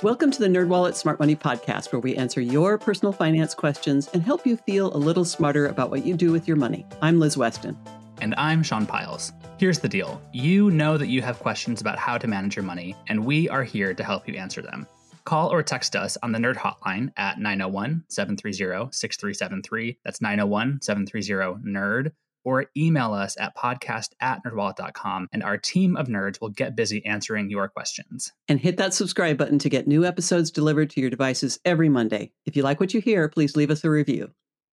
Welcome to the NerdWallet Smart Money Podcast, where we answer your personal finance questions and help you feel a little smarter about what you do with your money. I'm Liz Weston. And I'm Sean Pyles. Here's the deal you know that you have questions about how to manage your money, and we are here to help you answer them. Call or text us on the Nerd Hotline at 901 730 6373. That's 901 730 NERD or email us at podcast at nerdwallet.com and our team of nerds will get busy answering your questions. And hit that subscribe button to get new episodes delivered to your devices every Monday. If you like what you hear, please leave us a review.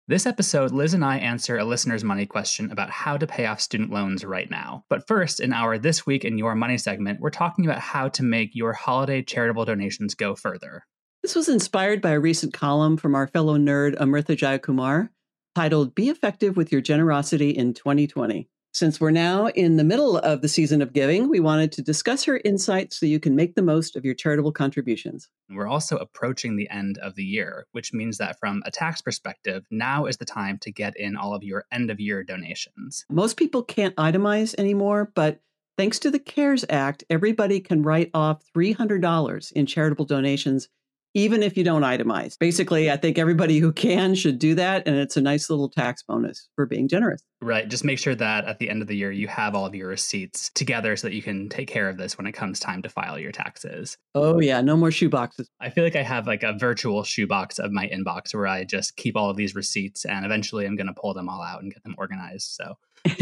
This episode, Liz and I answer a listener's money question about how to pay off student loans right now. But first, in our This Week in Your Money segment, we're talking about how to make your holiday charitable donations go further. This was inspired by a recent column from our fellow nerd, Amrita Jayakumar, titled Be Effective with Your Generosity in 2020. Since we're now in the middle of the season of giving, we wanted to discuss her insights so you can make the most of your charitable contributions. We're also approaching the end of the year, which means that from a tax perspective, now is the time to get in all of your end of year donations. Most people can't itemize anymore, but thanks to the CARES Act, everybody can write off $300 in charitable donations even if you don't itemize. Basically, I think everybody who can should do that. And it's a nice little tax bonus for being generous. Right. Just make sure that at the end of the year, you have all of your receipts together so that you can take care of this when it comes time to file your taxes. Oh, yeah. No more shoe boxes. I feel like I have like a virtual shoebox of my inbox where I just keep all of these receipts and eventually I'm going to pull them all out and get them organized. So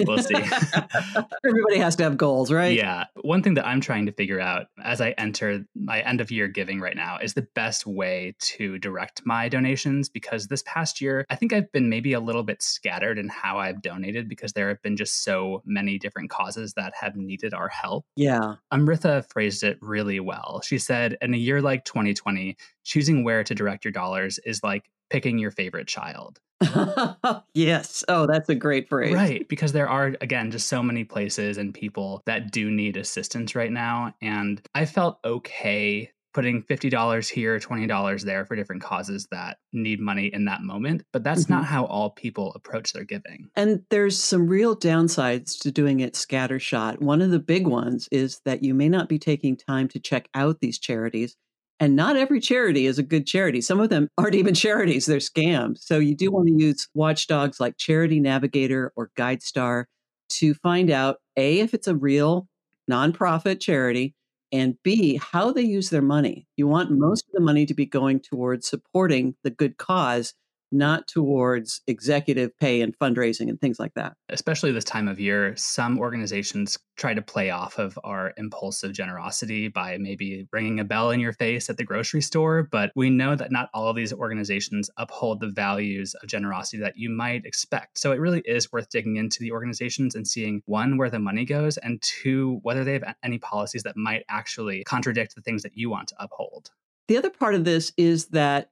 we'll see. Everybody has to have goals, right? Yeah. One thing that I'm trying to figure out as I enter my end of year giving right now is the best way to direct my donations because this past year, I think I've been maybe a little bit scattered in how I've donated because there have been just so many different causes that have needed our help. Yeah. Amrita phrased it really well. She said, in a year like 2020, choosing where to direct your dollars is like picking your favorite child. yes. Oh, that's a great phrase. Right. Because there are, again, just so many places and people that do need assistance right now. And I felt okay putting $50 here, $20 there for different causes that need money in that moment. But that's mm-hmm. not how all people approach their giving. And there's some real downsides to doing it scattershot. One of the big ones is that you may not be taking time to check out these charities and not every charity is a good charity. Some of them aren't even charities, they're scams. So you do want to use watchdogs like Charity Navigator or GuideStar to find out A, if it's a real nonprofit charity, and B, how they use their money. You want most of the money to be going towards supporting the good cause not towards executive pay and fundraising and things like that. Especially this time of year, some organizations try to play off of our impulsive generosity by maybe ringing a bell in your face at the grocery store. But we know that not all of these organizations uphold the values of generosity that you might expect. So it really is worth digging into the organizations and seeing one, where the money goes, and two, whether they have any policies that might actually contradict the things that you want to uphold. The other part of this is that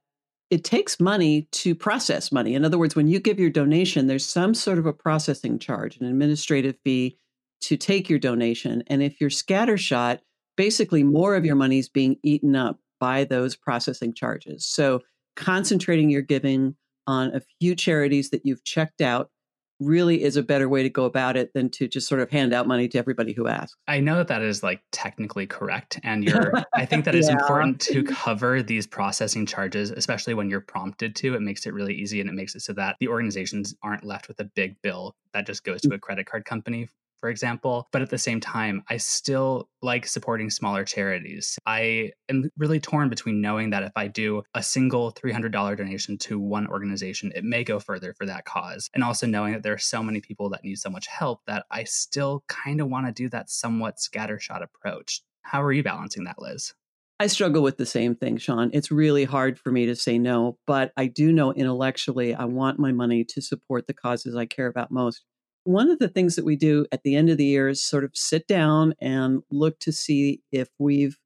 it takes money to process money. In other words, when you give your donation, there's some sort of a processing charge, an administrative fee to take your donation. And if you're scattershot, basically more of your money is being eaten up by those processing charges. So concentrating your giving on a few charities that you've checked out really is a better way to go about it than to just sort of hand out money to everybody who asks. I know that that is like technically correct and you're I think that it's yeah. important to cover these processing charges especially when you're prompted to. It makes it really easy and it makes it so that the organizations aren't left with a big bill that just goes to mm. a credit card company for example. But at the same time, I still like supporting smaller charities. I am really torn between knowing that if I do a single $300 donation to one organization, it may go further for that cause. And also knowing that there are so many people that need so much help that I still kind of want to do that somewhat scattershot approach. How are you balancing that, Liz? I struggle with the same thing, Sean. It's really hard for me to say no, but I do know intellectually I want my money to support the causes I care about most one of the things that we do at the end of the year is sort of sit down and look to see if we've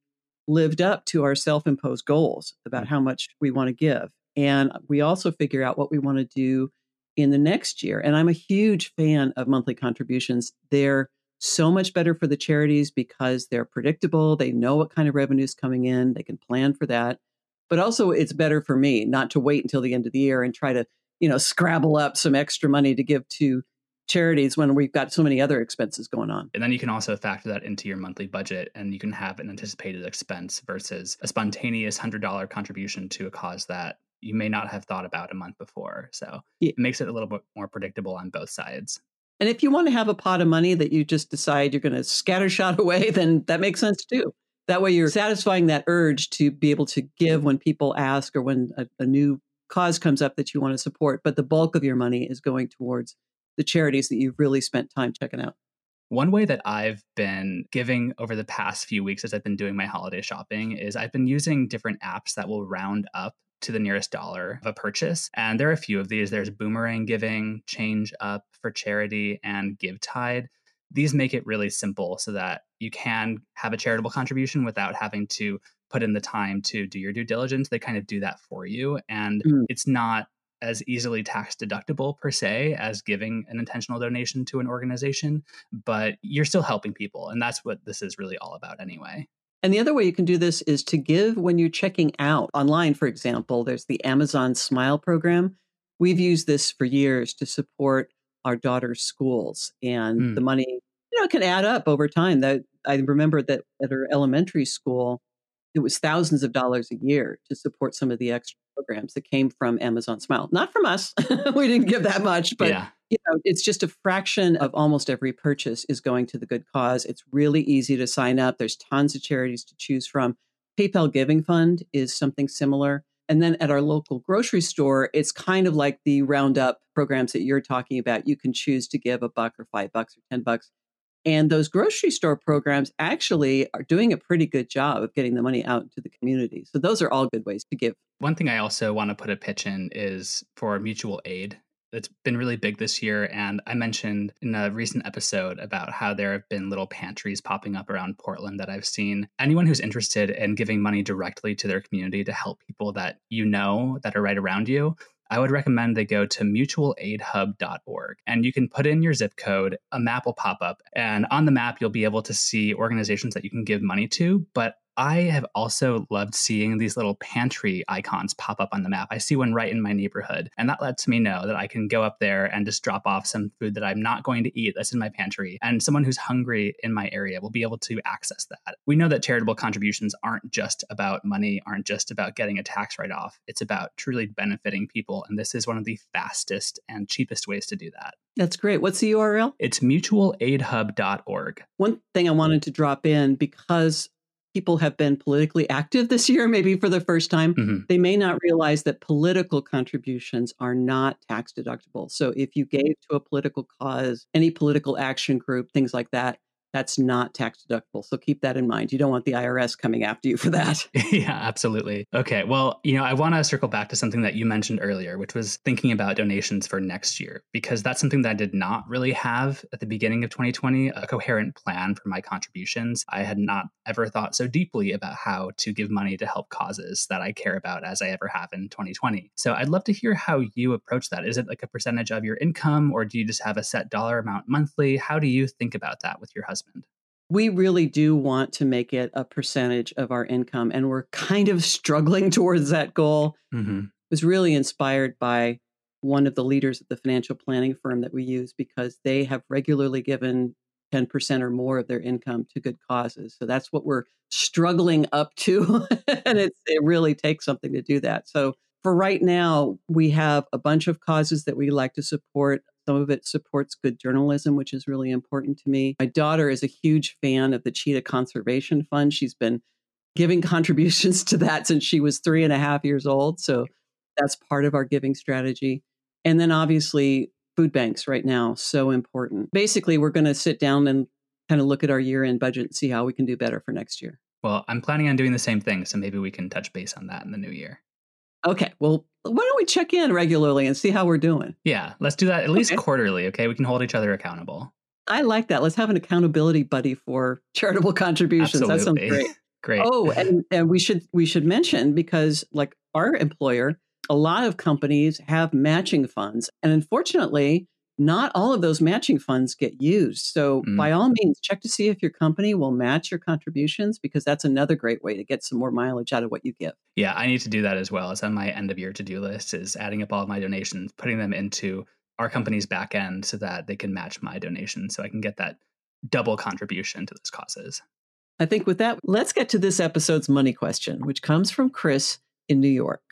lived up to our self imposed goals about mm. how much we want to give. And we also figure out what we want to do in the next year. And I'm a huge fan of monthly contributions. They're so much better for the charities because they're predictable. They know what kind of revenue is coming in, they can plan for that. But also, it's better for me not to wait until the end of the year and try to, you know, scrabble up some extra money to give to charities when we've got so many other expenses going on. And then you can also factor that into your monthly budget and you can have an anticipated expense versus a spontaneous $100 contribution to a cause that you may not have thought about a month before. So yeah. it makes it a little bit more predictable on both sides. And if you want to have a pot of money that you just decide you're going to scattershot away, then that makes sense too. That way you're satisfying that urge to be able to give when people ask or when a, a new cause comes up that you want to support. But the bulk of your money is going towards the charities that you've really spent time checking out. One way that I've been giving over the past few weeks as I've been doing my holiday shopping is I've been using different apps that will round up to the nearest dollar of a purchase. And there are a few of these. There's Boomerang Giving, Change Up for Charity, and GiveTide. These make it really simple so that you can have a charitable contribution without having to put in the time to do your due diligence. They kind of do that for you. And mm. it's not as easily tax deductible per se as giving an intentional donation to an organization, but you're still helping people. And that's what this is really all about anyway. And the other way you can do this is to give when you're checking out online, for example. There's the Amazon Smile program. We've used this for years to support our daughter's schools, and mm. the money, you know, can add up over time. That I remember that at her elementary school, it was thousands of dollars a year to support some of the extra programs that came from Amazon Smile. Not from us. we didn't give that much, but yeah. you know, it's just a fraction of almost every purchase is going to the good cause. It's really easy to sign up. There's tons of charities to choose from. PayPal Giving Fund is something similar. And then at our local grocery store, it's kind of like the roundup programs that you're talking about. You can choose to give a buck or five bucks or 10 bucks and those grocery store programs actually are doing a pretty good job of getting the money out to the community. So those are all good ways to give. One thing I also want to put a pitch in is for mutual aid. It's been really big this year. And I mentioned in a recent episode about how there have been little pantries popping up around Portland that I've seen. Anyone who's interested in giving money directly to their community to help people that you know that are right around you, I would recommend they go to mutualaidhub.org and you can put in your zip code, a map will pop up. And on the map, you'll be able to see organizations that you can give money to. But I have also loved seeing these little pantry icons pop up on the map. I see one right in my neighborhood, and that lets me know that I can go up there and just drop off some food that I'm not going to eat that's in my pantry. And someone who's hungry in my area will be able to access that. We know that charitable contributions aren't just about money, aren't just about getting a tax write off. It's about truly benefiting people. And this is one of the fastest and cheapest ways to do that. That's great. What's the URL? It's mutualaidhub.org. One thing I wanted to drop in because people have been politically active this year, maybe for the first time, mm-hmm. they may not realize that political contributions are not tax deductible. So if you gave to a political cause, any political action group, things like that, that's not tax deductible. So keep that in mind. You don't want the IRS coming after you for that. yeah, absolutely. Okay. Well, you know, I want to circle back to something that you mentioned earlier, which was thinking about donations for next year, because that's something that I did not really have at the beginning of 2020 a coherent plan for my contributions. I had not ever thought so deeply about how to give money to help causes that I care about as I ever have in 2020. So I'd love to hear how you approach that. Is it like a percentage of your income, or do you just have a set dollar amount monthly? How do you think about that with your husband? Husband? We really do want to make it a percentage of our income, and we're kind of struggling towards that goal. Mm-hmm. It was really inspired by one of the leaders of the financial planning firm that we use because they have regularly given 10% or more of their income to good causes. So that's what we're struggling up to. and it really takes something to do that. So for right now, we have a bunch of causes that we like to support. Some of it supports good journalism, which is really important to me. My daughter is a huge fan of the Cheetah Conservation Fund. She's been giving contributions to that since she was three and a half years old. So that's part of our giving strategy. And then obviously, food banks right now, so important. Basically, we're going to sit down and kind of look at our year end budget and see how we can do better for next year. Well, I'm planning on doing the same thing. So maybe we can touch base on that in the new year. Okay. Well, why don't we check in regularly and see how we're doing? Yeah, let's do that at least okay. quarterly. Okay, we can hold each other accountable. I like that. Let's have an accountability buddy for charitable contributions. Absolutely. That sounds great. great. Oh, and, and we should we should mention because like our employer, a lot of companies have matching funds, and unfortunately, not all of those matching funds get used. So, mm. by all means, check to see if your company will match your contributions because that's another great way to get some more mileage out of what you give. Yeah, I need to do that as well. It's on my end of year to do list is adding up all of my donations, putting them into our company's back end so that they can match my donation so I can get that double contribution to those causes. I think with that, let's get to this episode's money question, which comes from Chris in New York.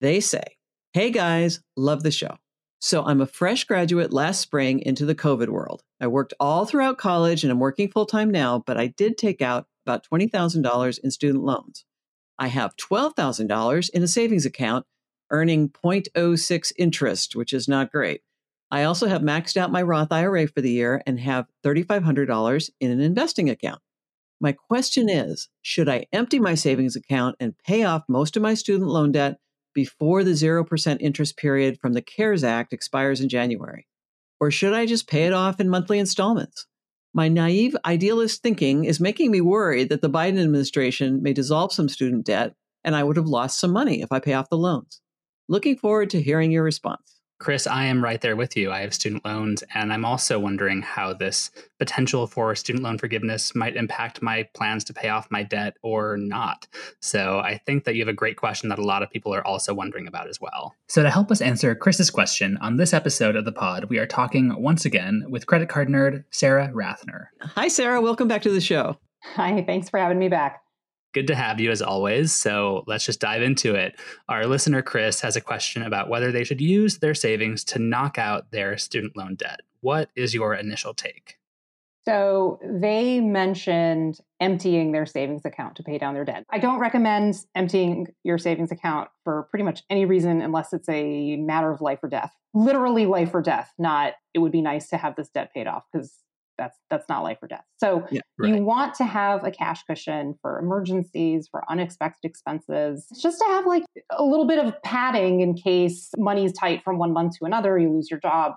They say, Hey guys, love the show. So I'm a fresh graduate last spring into the COVID world. I worked all throughout college and I'm working full time now, but I did take out about $20,000 in student loans. I have $12,000 in a savings account earning 0.06 interest, which is not great. I also have maxed out my Roth IRA for the year and have $3,500 in an investing account. My question is Should I empty my savings account and pay off most of my student loan debt before the 0% interest period from the CARES Act expires in January? Or should I just pay it off in monthly installments? My naive idealist thinking is making me worried that the Biden administration may dissolve some student debt and I would have lost some money if I pay off the loans. Looking forward to hearing your response. Chris, I am right there with you. I have student loans, and I'm also wondering how this potential for student loan forgiveness might impact my plans to pay off my debt or not. So I think that you have a great question that a lot of people are also wondering about as well. So, to help us answer Chris's question on this episode of the pod, we are talking once again with credit card nerd Sarah Rathner. Hi, Sarah. Welcome back to the show. Hi, thanks for having me back. Good to have you as always. So let's just dive into it. Our listener, Chris, has a question about whether they should use their savings to knock out their student loan debt. What is your initial take? So they mentioned emptying their savings account to pay down their debt. I don't recommend emptying your savings account for pretty much any reason unless it's a matter of life or death. Literally life or death, not it would be nice to have this debt paid off because that's that's not life or death. So yeah, right. you want to have a cash cushion for emergencies, for unexpected expenses, just to have like a little bit of padding in case money's tight from one month to another, you lose your job,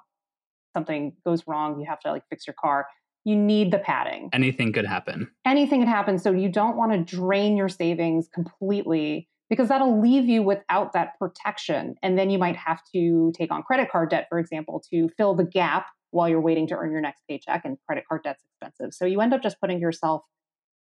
something goes wrong, you have to like fix your car. You need the padding. Anything could happen. Anything could happen. So you don't want to drain your savings completely because that'll leave you without that protection. And then you might have to take on credit card debt, for example, to fill the gap while you're waiting to earn your next paycheck and credit card debt's expensive. So you end up just putting yourself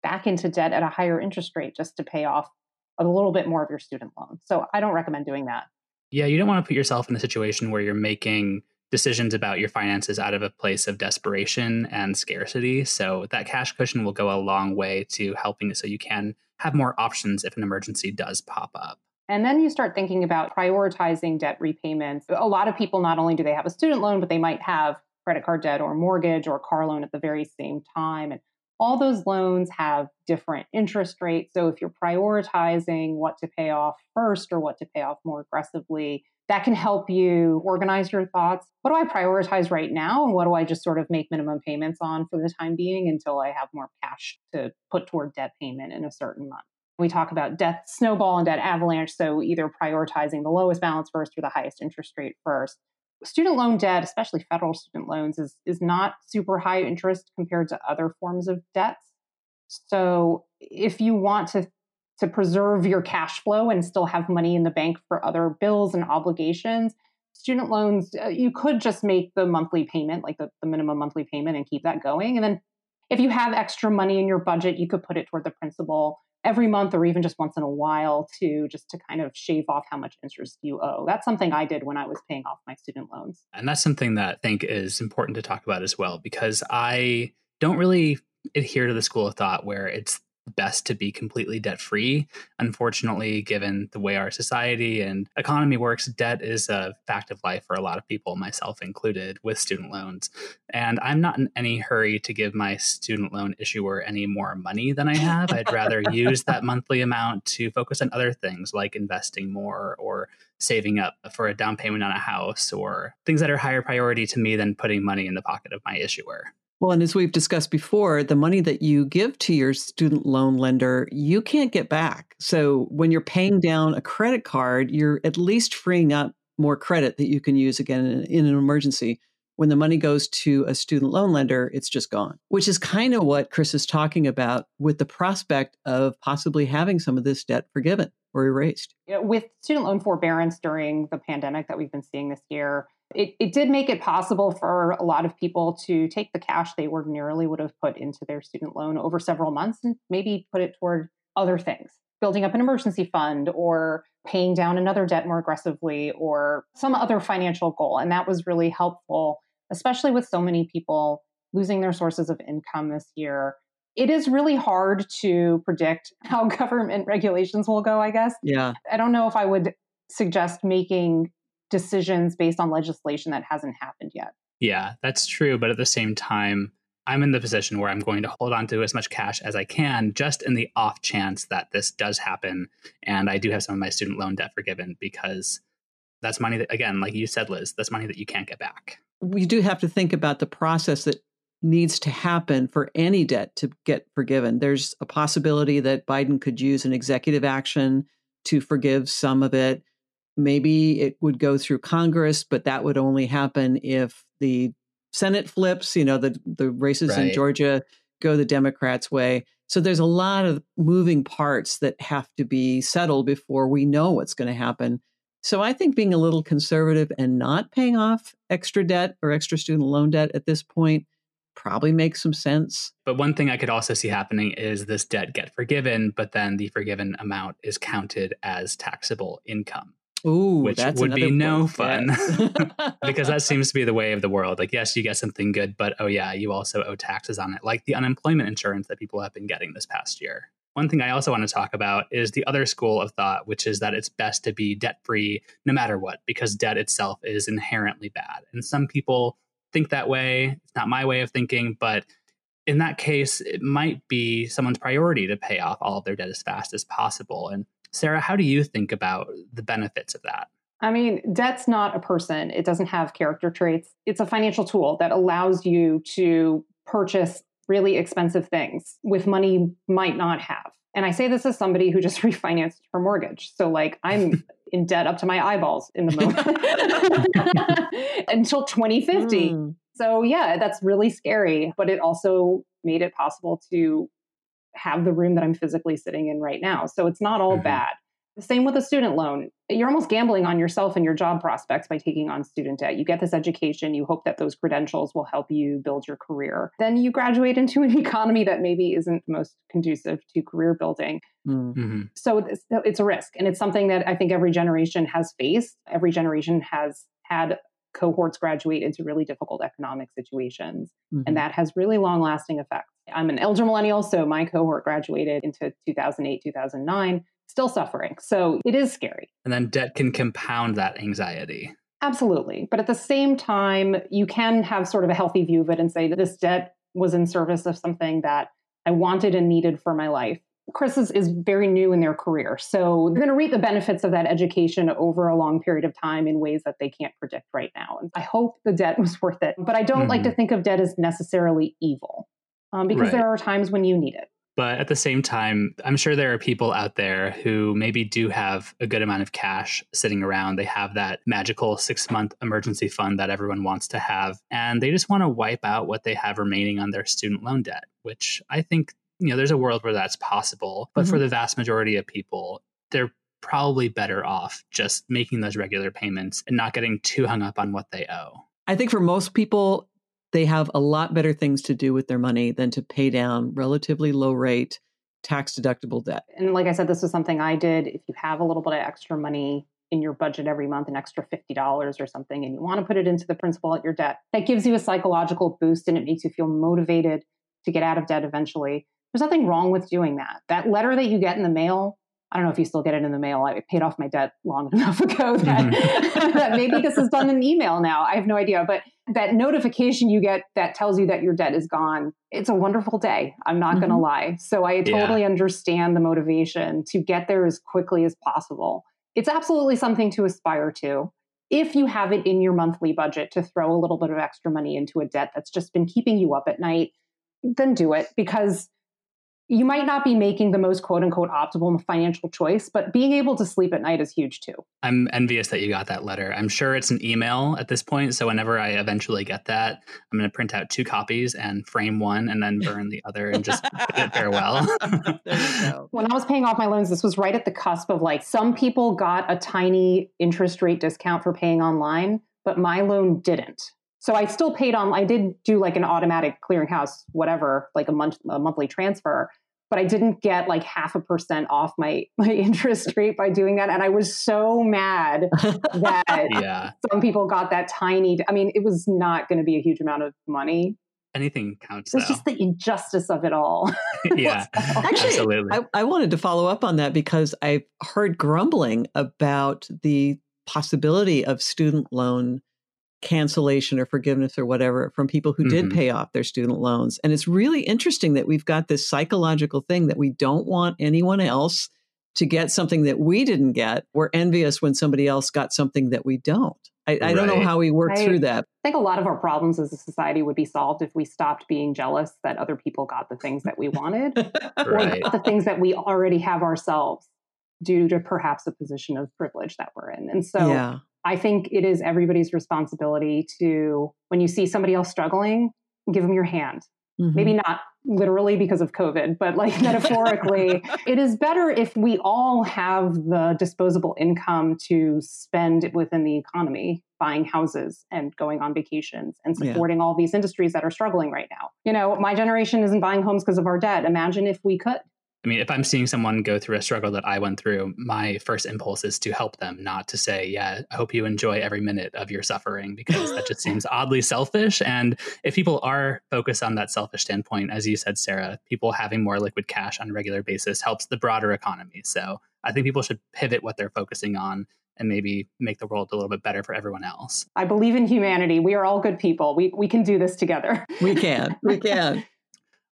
back into debt at a higher interest rate just to pay off a little bit more of your student loan. So I don't recommend doing that. Yeah, you don't want to put yourself in a situation where you're making decisions about your finances out of a place of desperation and scarcity. So that cash cushion will go a long way to helping you so you can have more options if an emergency does pop up. And then you start thinking about prioritizing debt repayments. A lot of people not only do they have a student loan, but they might have credit card debt or mortgage or car loan at the very same time. And all those loans have different interest rates. So if you're prioritizing what to pay off first or what to pay off more aggressively, that can help you organize your thoughts. What do I prioritize right now? And what do I just sort of make minimum payments on for the time being until I have more cash to put toward debt payment in a certain month? We talk about debt snowball and debt avalanche. So either prioritizing the lowest balance first or the highest interest rate first student loan debt, especially federal student loans, is, is not super high interest compared to other forms of debts. So if you want to to preserve your cash flow and still have money in the bank for other bills and obligations, student loans, uh, you could just make the monthly payment, like the, the minimum monthly payment, and keep that going. And then if you have extra money in your budget, you could put it toward the principal every month or even just once in a while to just to kind of shave off how much interest you owe. That's something I did when I was paying off my student loans. And that's something that I think is important to talk about as well because I don't really adhere to the school of thought where it's best to be completely debt free. Unfortunately, given the way our society and economy works, debt is a fact of life for a lot of people, myself included, with student loans. And I'm not in any hurry to give my student loan issuer any more money than I have. I'd rather use that monthly amount to focus on other things like investing more or saving up for a down payment on a house or things that are higher priority to me than putting money in the pocket of my issuer. Well, and as we've discussed before, the money that you give to your student loan lender, you can't get back. So when you're paying down a credit card, you're at least freeing up more credit that you can use again in, in an emergency. When the money goes to a student loan lender, it's just gone, which is kind of what Chris is talking about with the prospect of possibly having some of this debt forgiven or erased. with student loan forbearance during the pandemic that we've been seeing this year, it, it did make it possible for a lot of people to take the cash they ordinarily would have put into their student loan over several months and maybe put it toward other things, building up an emergency fund or paying down another debt more aggressively or some other financial goal. And that was really helpful, especially with so many people losing their sources of income this year. It is really hard to predict how government regulations will go, I guess. Yeah. I don't know if I would suggest making decisions based on legislation that hasn't happened yet. Yeah, that's true. But at the same time, I'm in the position where I'm going to hold on to as much cash as I can, just in the off chance that this does happen. And I do have some of my student loan debt forgiven because that's money that, again, like you said, Liz, that's money that you can't get back. We do have to think about the process that needs to happen for any debt to get forgiven. There's a possibility that Biden could use an executive action to forgive some of it. Maybe it would go through Congress, but that would only happen if the Senate flips, you know, the the races right. in Georgia go the Democrats' way. So there's a lot of moving parts that have to be settled before we know what's going to happen. So I think being a little conservative and not paying off extra debt or extra student loan debt at this point probably makes some sense. But one thing I could also see happening is this debt get forgiven, but then the forgiven amount is counted as taxable income. Ooh, which would be no fun because that seems to be the way of the world. Like, yes, you get something good, but oh, yeah, you also owe taxes on it, like the unemployment insurance that people have been getting this past year. One thing I also want to talk about is the other school of thought, which is that it's best to be debt free no matter what, because debt itself is inherently bad. And some people think that way. It's not my way of thinking, but in that case, it might be someone's priority to pay off all of their debt as fast as possible. And Sarah, how do you think about the benefits of that? I mean, debt's not a person. It doesn't have character traits. It's a financial tool that allows you to purchase really expensive things with money you might not have. And I say this as somebody who just refinanced her mortgage. So like I'm in debt up to my eyeballs in the moment until 2050. Mm. So yeah, that's really scary, but it also made it possible to have the room that I'm physically sitting in right now. So it's not all mm-hmm. bad. The same with a student loan. You're almost gambling on yourself and your job prospects by taking on student debt. You get this education, you hope that those credentials will help you build your career. Then you graduate into an economy that maybe isn't most conducive to career building. Mm-hmm. So it's, it's a risk. And it's something that I think every generation has faced. Every generation has had cohorts graduate into really difficult economic situations. Mm-hmm. And that has really long lasting effects. I'm an elder millennial, so my cohort graduated into 2008, 2009, still suffering. So it is scary. And then debt can compound that anxiety. Absolutely. But at the same time, you can have sort of a healthy view of it and say that this debt was in service of something that I wanted and needed for my life. Chris is, is very new in their career. So they're going to reap the benefits of that education over a long period of time in ways that they can't predict right now. And I hope the debt was worth it. But I don't mm-hmm. like to mm-hmm. think of debt as necessarily evil um, because right. there are times when you need it. But at the same time, I'm sure there are people out there who maybe do have a good amount of cash sitting around. They have that magical six month emergency fund that everyone wants to have. And they just want to wipe out what they have remaining on their student loan debt, which I think you know, there's a world where that's possible. But mm-hmm. for the vast majority of people, they're probably better off just making those regular payments and not getting too hung up on what they owe. I think for most people, they have a lot better things to do with their money than to pay down relatively low rate tax deductible debt. And like I said, this was something I did. If you have a little bit of extra money in your budget every month, an extra $50 or something, and you want to put it into the principal at your debt, that gives you a psychological boost and it makes you feel motivated to get out of debt eventually. There's nothing wrong with doing that. That letter that you get in the mail, I don't know if you still get it in the mail. I paid off my debt long enough ago that, mm-hmm. that maybe this is done in email now. I have no idea. But that notification you get that tells you that your debt is gone, it's a wonderful day. I'm not mm-hmm. going to lie. So I totally yeah. understand the motivation to get there as quickly as possible. It's absolutely something to aspire to. If you have it in your monthly budget to throw a little bit of extra money into a debt that's just been keeping you up at night, then do it because you might not be making the most quote unquote optimal financial choice, but being able to sleep at night is huge too. I'm envious that you got that letter. I'm sure it's an email at this point. So whenever I eventually get that, I'm going to print out two copies and frame one and then burn the other and just bid it farewell. when I was paying off my loans, this was right at the cusp of like some people got a tiny interest rate discount for paying online, but my loan didn't. So I still paid on. I did do like an automatic clearinghouse, whatever, like a month, a monthly transfer but I didn't get like half a percent off my my interest rate by doing that. And I was so mad that yeah. some people got that tiny. I mean, it was not going to be a huge amount of money. Anything counts. It's though. just the injustice of it all. yeah, actually, absolutely. I, I wanted to follow up on that because I've heard grumbling about the possibility of student loan cancellation or forgiveness or whatever from people who mm-hmm. did pay off their student loans. And it's really interesting that we've got this psychological thing that we don't want anyone else to get something that we didn't get. We're envious when somebody else got something that we don't. I, I don't know how we work I, through that. I think a lot of our problems as a society would be solved if we stopped being jealous that other people got the things that we wanted right. or the things that we already have ourselves due to perhaps a position of privilege that we're in. And so yeah. I think it is everybody's responsibility to, when you see somebody else struggling, give them your hand. Mm-hmm. Maybe not literally because of COVID, but like metaphorically, it is better if we all have the disposable income to spend within the economy, buying houses and going on vacations and supporting yeah. all these industries that are struggling right now. You know, my generation isn't buying homes because of our debt. Imagine if we could. I mean, if I'm seeing someone go through a struggle that I went through, my first impulse is to help them, not to say, yeah, I hope you enjoy every minute of your suffering, because that just seems oddly selfish. And if people are focused on that selfish standpoint, as you said, Sarah, people having more liquid cash on a regular basis helps the broader economy. So I think people should pivot what they're focusing on and maybe make the world a little bit better for everyone else. I believe in humanity. We are all good people. We, we can do this together. We can. We can.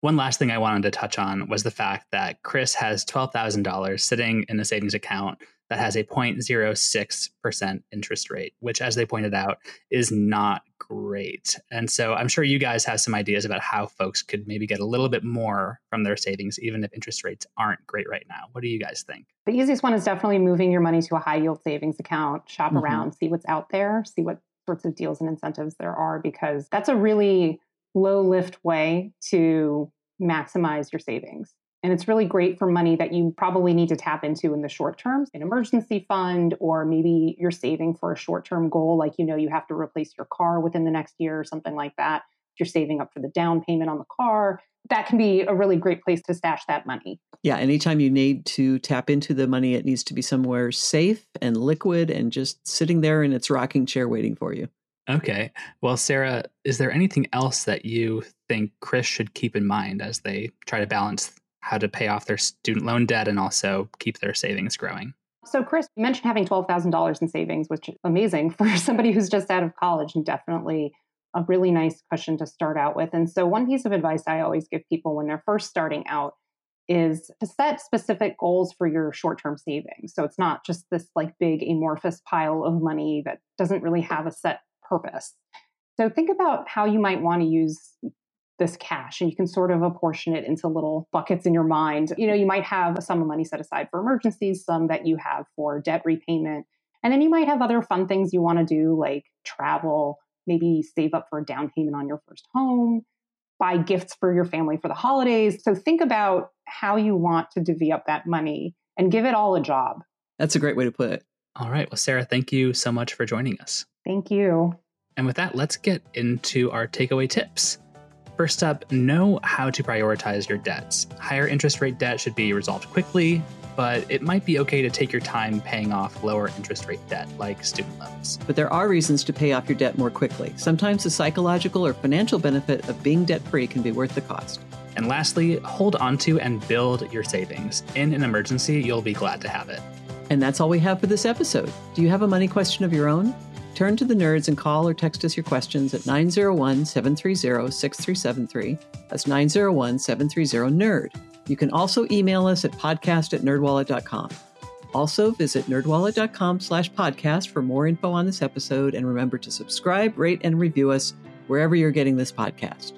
One last thing I wanted to touch on was the fact that Chris has $12,000 sitting in a savings account that has a 0.06% interest rate, which, as they pointed out, is not great. And so I'm sure you guys have some ideas about how folks could maybe get a little bit more from their savings, even if interest rates aren't great right now. What do you guys think? The easiest one is definitely moving your money to a high yield savings account, shop mm-hmm. around, see what's out there, see what sorts of deals and incentives there are, because that's a really low lift way to maximize your savings. And it's really great for money that you probably need to tap into in the short term, an emergency fund, or maybe you're saving for a short term goal, like you know you have to replace your car within the next year or something like that. You're saving up for the down payment on the car, that can be a really great place to stash that money. Yeah, anytime you need to tap into the money, it needs to be somewhere safe and liquid and just sitting there in its rocking chair waiting for you. Okay. Well, Sarah, is there anything else that you think Chris should keep in mind as they try to balance how to pay off their student loan debt and also keep their savings growing? So, Chris, you mentioned having $12,000 in savings, which is amazing for somebody who's just out of college and definitely a really nice cushion to start out with. And so, one piece of advice I always give people when they're first starting out is to set specific goals for your short term savings. So, it's not just this like big amorphous pile of money that doesn't really have a set purpose. So think about how you might want to use this cash and you can sort of apportion it into little buckets in your mind. You know, you might have a sum of money set aside for emergencies, some that you have for debt repayment, and then you might have other fun things you want to do like travel, maybe save up for a down payment on your first home, buy gifts for your family for the holidays. So think about how you want to divvy up that money and give it all a job. That's a great way to put it. All right. Well, Sarah, thank you so much for joining us. Thank you. And with that, let's get into our takeaway tips. First up, know how to prioritize your debts. Higher interest rate debt should be resolved quickly, but it might be okay to take your time paying off lower interest rate debt, like student loans. But there are reasons to pay off your debt more quickly. Sometimes the psychological or financial benefit of being debt free can be worth the cost. And lastly, hold onto and build your savings. In an emergency, you'll be glad to have it. And that's all we have for this episode. Do you have a money question of your own? Turn to the nerds and call or text us your questions at 901 730 6373. That's 901 730 NERD. You can also email us at podcast at nerdwallet.com. Also, visit nerdwallet.com slash podcast for more info on this episode and remember to subscribe, rate, and review us wherever you're getting this podcast.